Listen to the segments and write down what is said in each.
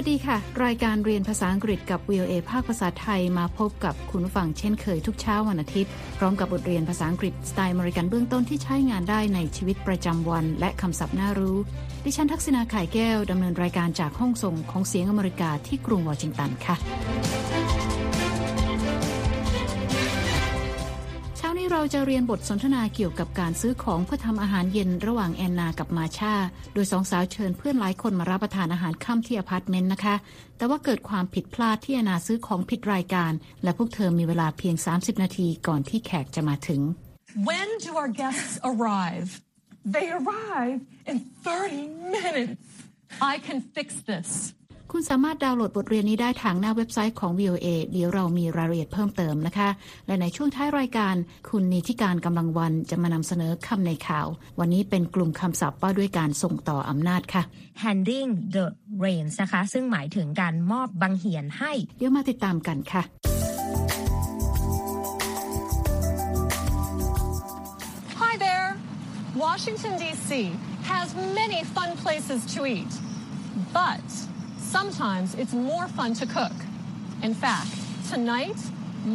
วัสดีค่ะ รายการเรียนภาษาอังกฤษกับ VOA ภาคภาษาไทยมาพบกับคุณฟังเช่นเคยทุกเช้าวันอาทิตย์ พร้อมกับบทเรียนภาษาอังกฤษสไตล์มริกันเบื้องต้นที่ใช้งานได้ในชีวิตประจำวัน และคำศัพท์น่ารู้ ดิฉันทักษณาไข่แก้วดำเนินรายการจากห้องส่งของเสียงอเมริกาที่กรุงวอชิงตันค่ะ เราจะเรียนบทสนทนาเกี่ยวกับการซื้อของเพื่อทำอาหารเย็นระหว่างแอนนากับมาชา โดยสองสาวเชิญเพื่อนหลายคนมารับประทานอาหารค่ำที่อพาร์ตเมนต์นะคะ แต่ว่าเกิดความผิดพลาดที่แอนนาซื้อของผิดรายการ และพวกเธอมีเวลาเพียง 30 นาทีก่อนที่แขกจะมาถึง When do our guests arrive? They arrive in 30 minutes. I can fix this. คุณสามารถดาวน์โหลดบทเรียนนี้ได้ทางหน้าเว็บไซต์ของ VOA เดี๋ยวเรามีรายละเอียดเพิ่มเติมนะคะ และในช่วงท้ายรายการ คุณนีธิกาญจน์ กำลังวรรณจะมานำเสนอคำในข่าว วันนี้เป็นกลุ่มคำศัพท์ว่าด้วยการส่งต่ออำนาจค่ะ handing the reins นะคะ ซึ่งหมายถึงการมอบบังเหียนให้ เดี๋ยวมาติดตามกันค่ะ Hi there Washington D.C. has many fun places to eat but Sometimes it's more fun to cook. In fact, tonight,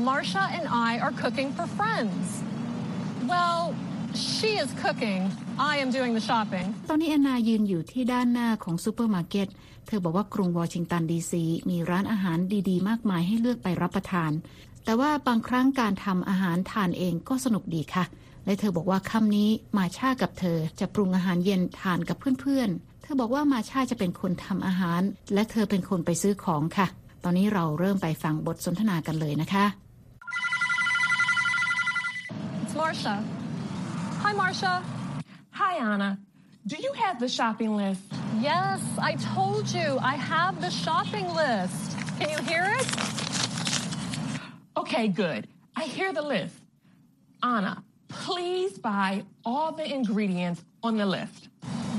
Marsha and I are cooking for friends. Well, she is cooking. I am doing the shopping. ตอนนี้แอนนายืนอยู่ที่ด้านหน้าของซูเปอร์มาร์เก็ต เธอบอกว่ากรุงวอชิงตันดีซีมีร้านอาหารดีๆ มากมายให้เลือกไปรับประทาน แต่ว่าบางครั้งการทำอาหารทานเองก็สนุกดีค่ะ และเธอบอกว่าค่ำนี้มาชากับเธอจะปรุงอาหารเย็นทานกับเพื่อนๆ เธอบอกว่ามาชาจะเป็นคนทำอาหาร และเธอเป็นคนไปซื้อของค่ะ ตอนนี้เราเริ่มไปฟังบทสนทนากันเลยนะคะ It's Marsha. Hi, Marsha. Hi, Anna. Do you have the shopping list? Yes, I told you I have the shopping list. Can you hear it? Okay, good. I hear the list. Anna, please buy all the ingredients on the list.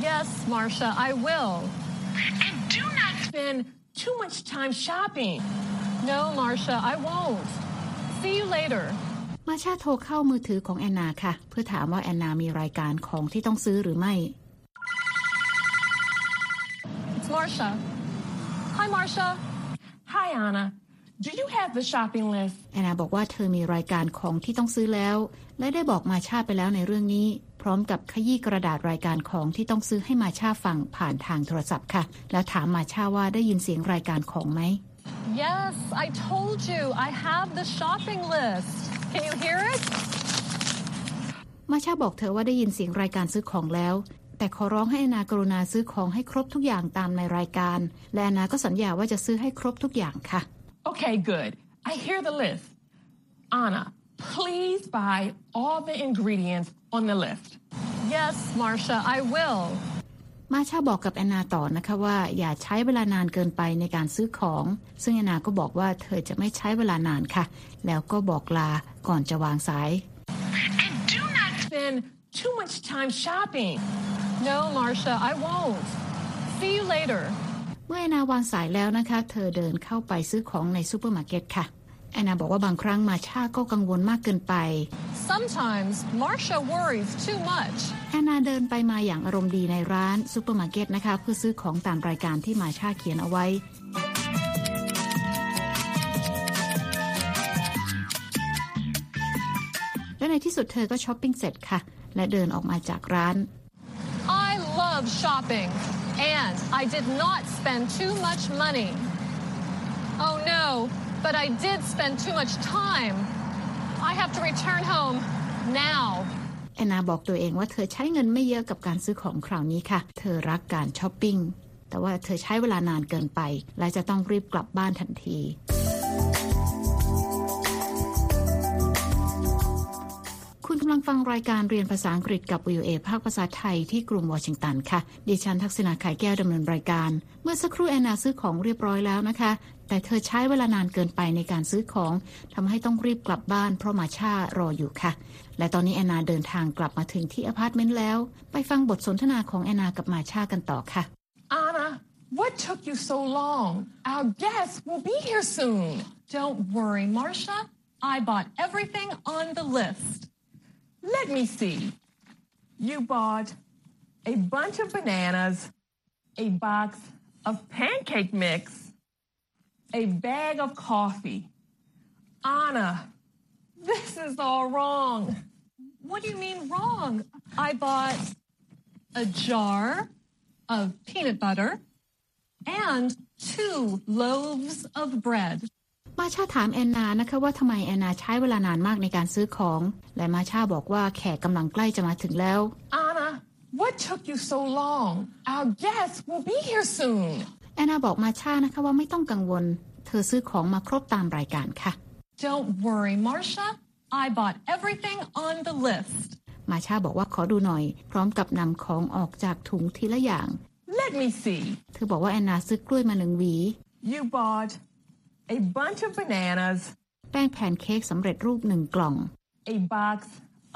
Yes, Marcia, I will. And do not spend too much time shopping. No, Marcia, I won't. See you later. มาชาโทรเข้ามือถือของแอนนาค่ะ เพื่อถามว่าแอนนามีรายการของที่ต้องซื้อหรือไม่ It's Marcia. Hi, Marcia. Hi, Anna. Do you have the shopping list? แอนนาบอกว่าเธอมีรายการของที่ต้องซื้อแล้ว และได้บอกมาชาไปแล้วในเรื่องนี้ พร้อมกับขยี้กระดาษรายการของที่ต้องซื้อให้มาชาฟังผ่านทางโทรศัพท์ค่ะ แล้วถามมาชาว่าได้ยินเสียงรายการของไหม Yes I told you I have the shopping list Can you hear it มาชาบอกเธอว่าได้ยินเสียงรายการซื้อของแล้วแต่ขอร้องให้อนากรุณาซื้อของให้ครบทุกอย่างตามในรายการ และอนาก็สัญญาว่าจะซื้อให้ครบทุกอย่างค่ะ Okay good I hear the list Anna please buy all the ingredients on the list Yes Marcia I will มาชาบอกกับแอนนาต่อนะคะว่า อย่าใช้เวลานานเกินไปในการซื้อของ ซึ่งแอนนาก็บอกว่าเธอจะไม่ใช้เวลานานค่ะ แล้วก็บอกลาก่อนจะวางสาย And do not spend too much time shopping No Marcia I won't See you later เ เมื่อแอนนาวางสายแล้วนะคะ เธอเดินเข้าไปซื้อของในซูเปอร์มาร์เก็ตค่ะแอนนาบอกว่าบางครั้งมาชาก็กังวลมากเกินไป Sometimes Marsha worries too much แอนนาเดินไปมาอย่างอารมณ์ดีในร้านซูเปอร์มาร์เก็ตนะคะ เพื่อซื้อของตามรายการที่มาชาเขียนเอาไว้ และในที่สุดเธอก็ช้อปปิ้งเสร็จค่ะ และเดินออกมาจากร้าน I love shopping and I did not spend too much money Oh no but I did spend too much time. I have to return home now. แอนนาบอกตัวเองว่าเธอใช้เงินไม่เยอะกับการซื้อของคราวนี้ค่ะ เธอรักการช้อปปิ้ง แต่ว่าเธอใช้เวลานานเกินไป และจะต้องรีบกลับบ้านทันทีำลังฟังรายการเรียนภาษาอังกฤษกับ VOA ภาคภาษาไทยที่กรุงวอชิงตันค่ะ ดิฉันทักษณาไข่แก้วดำเนินรายการ เมื่อสักครู่แอนนาซื้อของเรียบร้อยแล้วนะคะ แต่เธอใช้เวลานานเกินไปในการซื้อของทำให้ต้องรีบกลับบ้านเพราะมาชารออยู่ค่ะ และตอนนี้แอนนาเดินทางกลับมาถึงที่อพาร์ตเมนต์แล้ว ไปฟังบทสนทนาของแอนนากับมาชากันต่อค่ะ Anna what took you so long our guests will be here soon Don't worry Marcia I bought everything on the list Let me see. You bought a bunch of bananas, a box of pancake mix, a bag of coffee. Anna, this is all wrong. What do you mean wrong? I bought a jar of peanut butter and two loaves of bread. มาชาถามแอนนานะคะว่าทำไมแอนนาใช้เวลานานมากในการซื้อของ และมาชาบอกว่าแขกกำลังใกล้จะมาถึงแล้ว Anna, what took you so long? Our guests will be here soon. แอนนาบอกมาชานะคะว่าไม่ต้องกังวล เธอซื้อของมาครบตามรายการค่ะ Don't worry, Marcia. I bought everything on the list. มาชาบอกว่าขอดูหน่อย พร้อมกับนำของออกจากถุงทีละอย่าง Let me see. เธอบอกว่าแอนนาซื้อกล้วยมาหนึ่งหวี You bought a bunch of bananas, แป้งแผ่นเค้กสำเร็จรูปหนึ่งกล่อง a box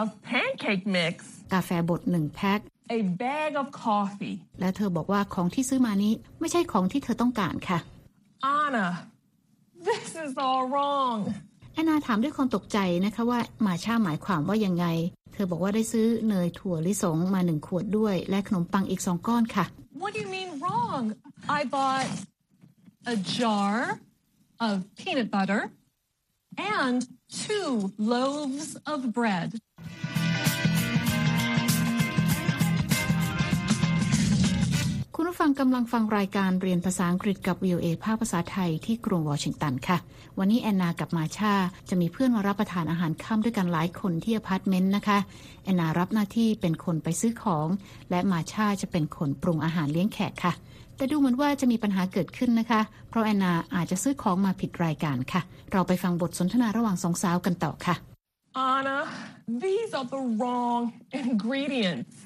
of pancake mix, กาแฟบดหนึ่งแพ็ค a bag of coffee. และเธอบอกว่าของที่ซื้อมานี้ไม่ใช่ของที่เธอต้องการค่ะ Anna, this is all wrong. แอนนาถามด้วยความตกใจนะคะว่ามาชาหมายความว่ายังไง เธอบอกว่าได้ซื้อเนยถั่วลิสงมาหนึ่งขวดด้วย และขนมปังอีกสองก้อนค่ะ What do you mean wrong? I bought a jar of peanut butter and two loaves of bread. คุณผู้ฟังกำลังฟังรายการเรียนภาษาอังกฤษกับ VOA ภาคภาษาไทยที่กรุงวอชิงตันค่ะ วันนี้แอนนากับมาชาจะมีเพื่อนมารับประทานอาหารค่ำด้วยกันหลายคนที่อพาร์ตเมนต์นะคะ แอนนารับหน้าที่เป็นคนไปซื้อของ และมาชาจะเป็นคนปรุงอาหารเลี้ยงแขกค่ะ แต่ดูเหมือนว่าจะมีปัญหาเกิดขึ้นนะคะ เพราะแอนนาอาจจะซื้อของมาผิดรายการค่ะ เราไปฟังบทสนทนาระหว่างสองสาวกันต่อค่ะ Anna, these are the wrong ingredients.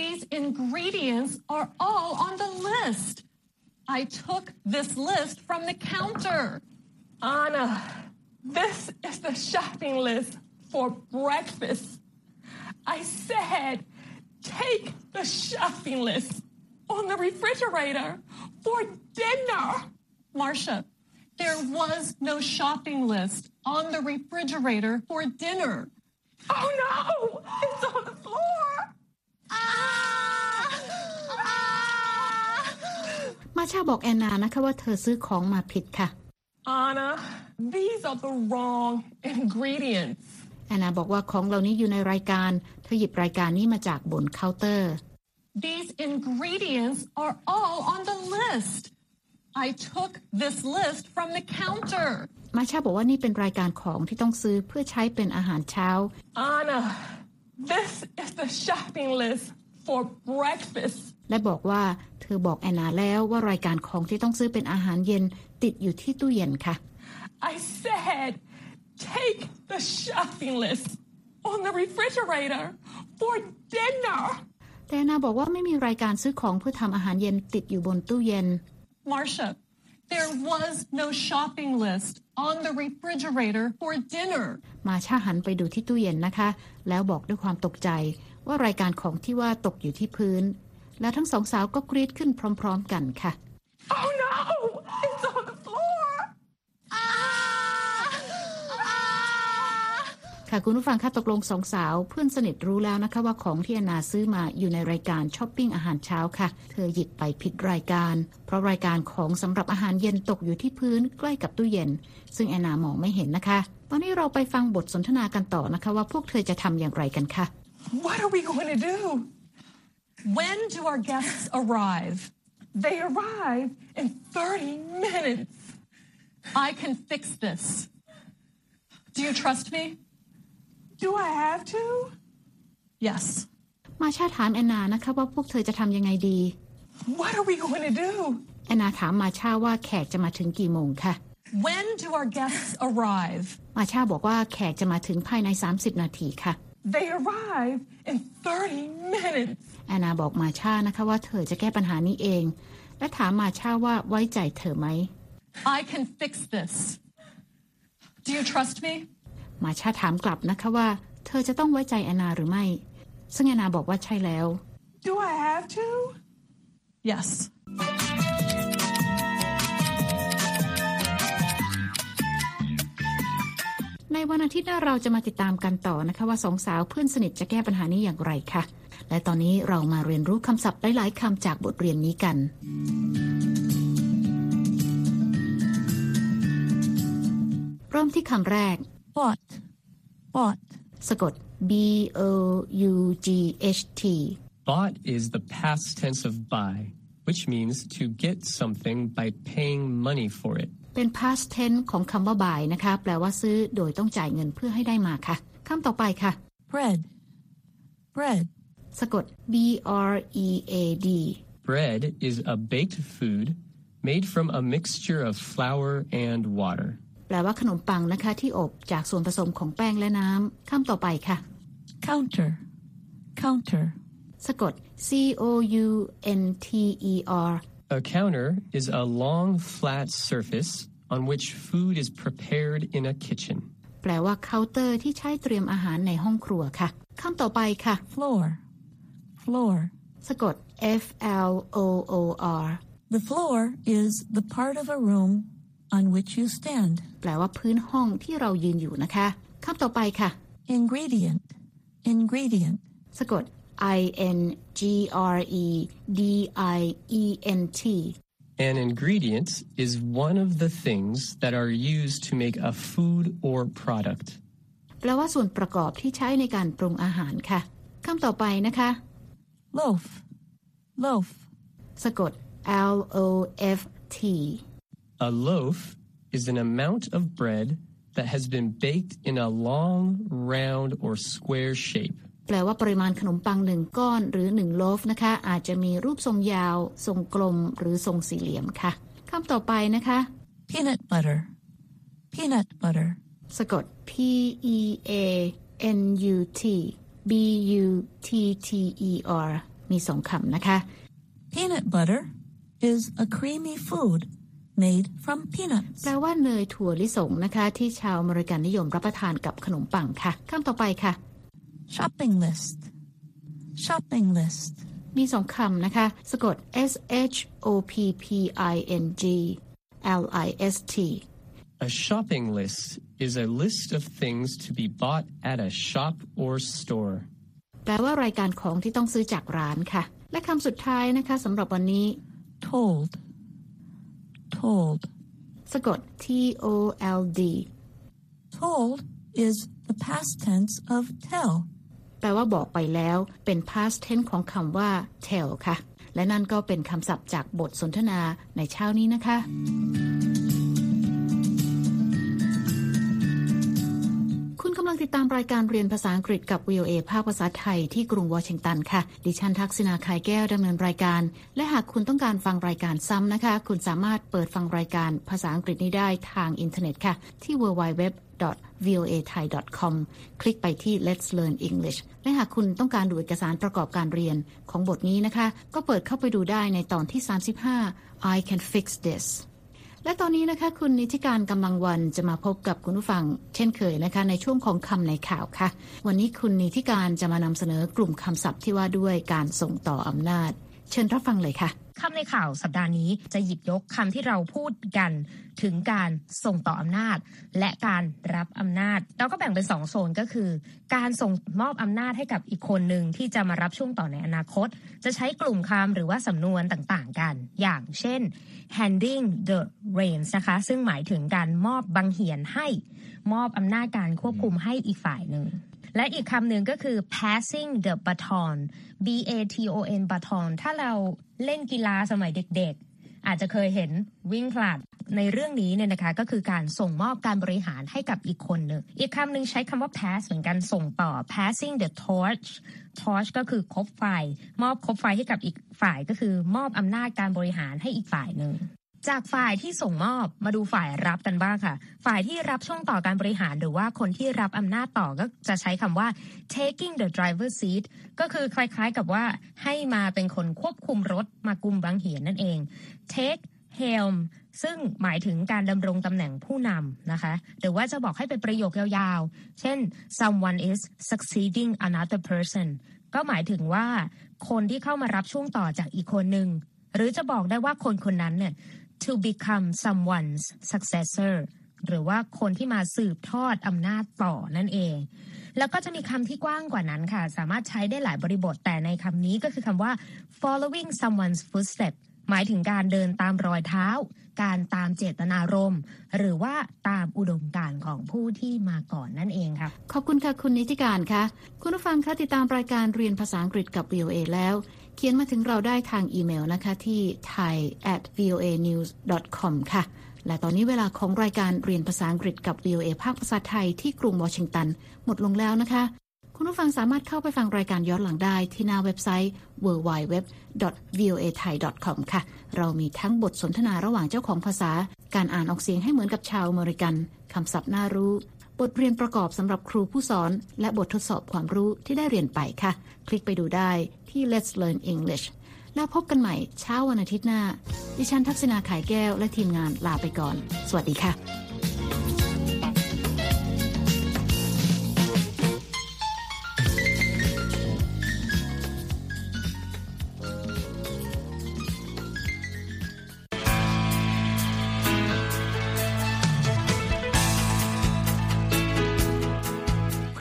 These ingredients are all on the list. I took this list from the counter. Anna, this is the shopping list for breakfast. I said, take the shopping list on the refrigerator for dinner. Marcia, there was no shopping list on the refrigerator for dinner. Oh no, it's on the floor. มาชาบอกแอนนานะคะว่าเธอซื้อของมาผิดค่ะ Anna, these are the wrong ingredients. แอนนาบอกว่าของเหล่านี้อยู่ในรายการ เธอหยิบรายการนี้มาจากบนเคาน์เตอร์ These ingredients are all on the list. I took this list from the counter. มาชาบอกว่านี่เป็นรายการของที่ต้องซื้อเพื่อใช้เป็นอาหารเช้า Anna, this is the shopping list for breakfast. และบอกว่าเธอบอกแอนนาแล้วว่ารายการของที่ต้องซื้อเป็นอาหารเย็นติดอยู่ที่ตู้เย็นค่ะ I said, take the shopping list on the refrigerator for dinner. แต่แอนนาบอกว่าไม่มีรายการซื้อของเพื่อทำอาหารเย็นติดอยู่บนตู้เย็น Marcia, there was no shopping list on the refrigerator for dinner. มาชาหันไปดูที่ตู้เย็นนะคะ แล้วบอกด้วยความตกใจว่ารายการของที่ว่าตกอยู่ที่พื้น แล้วทั้งสองสาวก็กรีดขึ้นพร้อม ๆ กันค่ะ Oh no, it's on the floor. ค่ะคุณผู้ฟังคะตกลงสองสาวเพื่อนสนิทรู้แล้วนะคะว่าของที่แอนนาซื้อมาอยู่ในรายการช้อปปิ้งอาหารเช้าค่ะ เธอหยิบไปผิดรายการ เพราะรายการของสำหรับอาหารเย็นตกอยู่ที่พื้นใกล้กับตู้เย็น ซึ่งแอนนามองไม่เห็นนะคะ ตอนนี้เราไปฟังบทสนทนากันต่อนะคะ ว่าพวกเธอจะทำอย่างไรกันค่ะ What are we going to do? When do our guests arrive? They arrive in 30 minutes. I can fix this. Do you trust me? Do I have to? Yes. มาชาถามแอนนานะคะว่าพวกเธอจะทำยังไงดี What are we going to do? แอนนาถามมาชาว่าแขกจะมาถึงกี่โมงค่ะ When do our guests arrive? มาชาบอกว่าแขกจะมาถึงภายใน 30 นาทีค่ะ They arrive in 30 minutes. แอนนาบอกมาชานะคะว่าเธอจะแก้ปัญหานี้เอง และถามมาชาว่าไว้ใจเธอไหม I can fix this. Do you trust me? มาชาถามกลับนะคะว่า เธอจะต้องไว้ใจแอนนาหรือไม่ ซึ่งแอนนาบอกว่าใช่แล้ว Do I have to? Yes. ในวันอาทิตย์หน้าเราจะมาติดตามกันต่อนะคะ ว่าสองสาวเพื่อนสนิทจะแก้ปัญหานี้อย่างไรคะะและตอนนี้เรามาเรียนรู้คำศัพท์หลายๆคำจากบทเรียนนี้กัน เริ่มที่คำแรก bought, bought, สะกด b o u g h t Bought is the past tense of buy, which means to get something by paying money for it. เป็น past tense ของคำว่า buy นะคะ แปลว่าซื้อโดยต้องจ่ายเงินเพื่อให้ได้มาค่ะคำต่อไปค่ะ bread, bread, สะกด b r e a d Bread is a baked food made from a mixture of flour and water. แปลว่าขนมปังนะคะ ที่อบจากส่วนผสมของแป้งและน้ำคำต่อไปค่ะ counter, counter, สะกด c o u n t e r A counter is a long, flat surface on which food is prepared in a kitchen. แปลว่าเคาน์เตอร์ที่ใช้เตรียมอาหารในห้องครัวค่ะคำต่อไปค่ะ floor, floor. สะกด f l o o r The floor is the part of a room on which you stand. แปลว่าพื้นห้องที่เรายืนอยู่นะคะคำต่อไปค่ะ Ingredient, ingredient. สะกด i n g r e d i e n t An ingredient is one of the things that are used to make a food or product. แปลว่าส่วนประกอบที่ใช้ในการปรุงอาหารค่ะคำต่อไปนะคะ Loaf, loaf. สะกด l o f t A loaf is an amount of bread that has been baked in a long, round, or square shape. แปลว่าปริมาณขนมปังหนึ่งก้อนหรือหนึ่งโลฟนะคะ อาจจะมีรูปทรงยาว ทรงกลมหรือทรงสี่เหลี่ยมค่ะคำต่อไปนะคะ Peanut butter, peanut butter. สะกด p e a n u t b u t t e r มีสองคำนะคะ Peanut butter is a creamy food Made from peanuts. แปลว่าเนยถั่วลิสงนะคะ ที่ชาวอเมริกันนิยมรับประทานกับขนมปังค่ะคำต่อไปค่ะ Shopping list, shopping list. มีสองคำนะคะ สะกด s h o p p i n g l i s t A shopping list is a list of things to be bought at a shop or store. แปลว่ารายการของที่ต้องซื้อจากร้านค่ะ และคำสุดท้ายนะคะสำหรับวันนี้ Told, told. สะกด t o l d Told is the past tense of tell. แปลว่าบอกไปแล้วเป็น past tense ของคำว่า tell ค่ะ และนั่นก็เป็นคำศัพท์จากบทสนทนาในเช้านี้นะคะ ติดตามรายการเรียนภาษาอังกฤษกับ VOA ภาคภาษาไทยที่กรุงวอชิงตันค่ะ ดิฉันทักษณาคายแก้วดำเนินรายการ และหากคุณต้องการฟังรายการซ้ำนะคะ คุณสามารถเปิดฟังรายการภาษาอังกฤษนี้ได้ทางอินเทอร์เน็ตค่ะ ที่ www voa thai com คลิกไปที่ Let's Learn English และหากคุณต้องการดูเอกสารประกอบการเรียนของบทนี้นะคะ ก็เปิดเข้าไปดูได้ในตอนที่ 35 I can fix this และตอนนี้นะคะ คุณนิติการกำลังวันจะมาพบกับคุณผู้ฟัง เช่นเคยนะคะ ในช่วงของคำในข่าวค่ะ วันนี้คุณนิติการจะมานำเสนอกลุ่มคำศัพท์ที่ว่าด้วยการส่งต่ออำนาจ เชิญรับฟังเลยค่ะ คำในข่าวสัปดาห์นี้จะหยิบยกคำที่เราพูดกันถึงการส่งต่ออำนาจ และการรับอำนาจ เราก็แบ่งเป็นสองโซนก็คือ การส่งมอบอำนาจให้กับอีกคนหนึ่งที่จะมารับช่วงต่อในอนาคต จะใช้กลุ่มคำหรือว่าสำนวนต่างๆกัน อย่างเช่น handing the reins นะคะ ซึ่งหมายถึงการมอบบังเหียนให้มอบอำนาจการควบคุมให้อีกฝ่ายหนึ่ง และอีกคำหนึ่งก็คือ passing the baton b a t o n baton ถ้าเราเล่นกีฬาสมัยเด็กๆ อาจจะเคยเห็นวิ่งผลัดในเรื่องนี้เนี่ยนะคะก็คือการส่งมอบการบริหารให้กับอีกคนหนึ่ง อีกคำหนึ่งใช้คำว่า pass เหมือนกันส่งต่อ passing the torch torch ก็คือคบไฟ มอบคบไฟให้กับอีกฝ่ายก็คือมอบอำนาจการบริหารให้อีกฝ่ายหนึ่ง จากฝ่ายที่ส่งมอบมาดูฝ่ายรับกันบ้างค่ะ ฝ่ายที่รับช่วงต่อการบริหารหรือว่าคนที่รับอำนาจต่อก็จะใช้คำว่า taking the driver seat ก็คือคล้ายๆกับว่าให้มาเป็นคนควบคุมรถมากุมบังเหียนนั่นเอง take helm ซึ่งหมายถึงการดำรงตำแหน่งผู้นำนะคะ หรือว่าจะบอกให้เป็นประโยคยาวๆ เช่น someone is succeeding another person ก็หมายถึงว่าคนที่เข้ามารับช่วงต่อจากอีกคนหนึ่ง หรือจะบอกได้ว่าคนคนนั้นเนี่ย to become someone's successor หรือว่าคนที่มาสืบทอดอำนาจต่อนั่นเอง แล้วก็จะมีคำที่กว้างกว่านั้นค่ะ สามารถใช้ได้หลายบริบทแต่ในคำนี้ก็คือคำว่า following someone's footstep หมายถึงการเดินตามรอยเท้า การตามเจตนารมณ์ หรือว่าตามอุดมการณ์ของผู้ที่มาก่อนนั่นเองค่ะขอบคุณค่ะคุณนิติการค่ะ คุณผู้ฟังคะติดตามรายการเรียนภาษาอังกฤษกับ VOA แล้ว เขียนมาถึงเราได้ทางอีเมลนะคะที่ thai at voa news com ค่ะ และตอนนี้เวลาของรายการเรียนภาษาอังกฤษกับ VOA ภาคภาษาไทยที่กรุงวอชิงตัน หมดลงแล้วนะคะ คุณผู้ฟังสามารถเข้าไปฟังรายการย้อนหลังได้ที่หน้าเว็บไซต์ www.voathai.com ค่ะ เรามีทั้งบทสนทนาระหว่างเจ้าของภาษา การอ่านออกเสียงให้เหมือนกับชาวอเมริกันคำศัพท์น่ารู้ บทเรียนประกอบสำหรับครูผู้สอน และบททดสอบความรู้ที่ได้เรียนไปค่ะ คลิกไปดูได้ที่ Let's Learn English แล้วพบกันใหม่เช้าวันอาทิตย์หน้า ดิฉันทักษณาขายแก้วและทีมงานลาไปก่อน สวัสดีค่ะ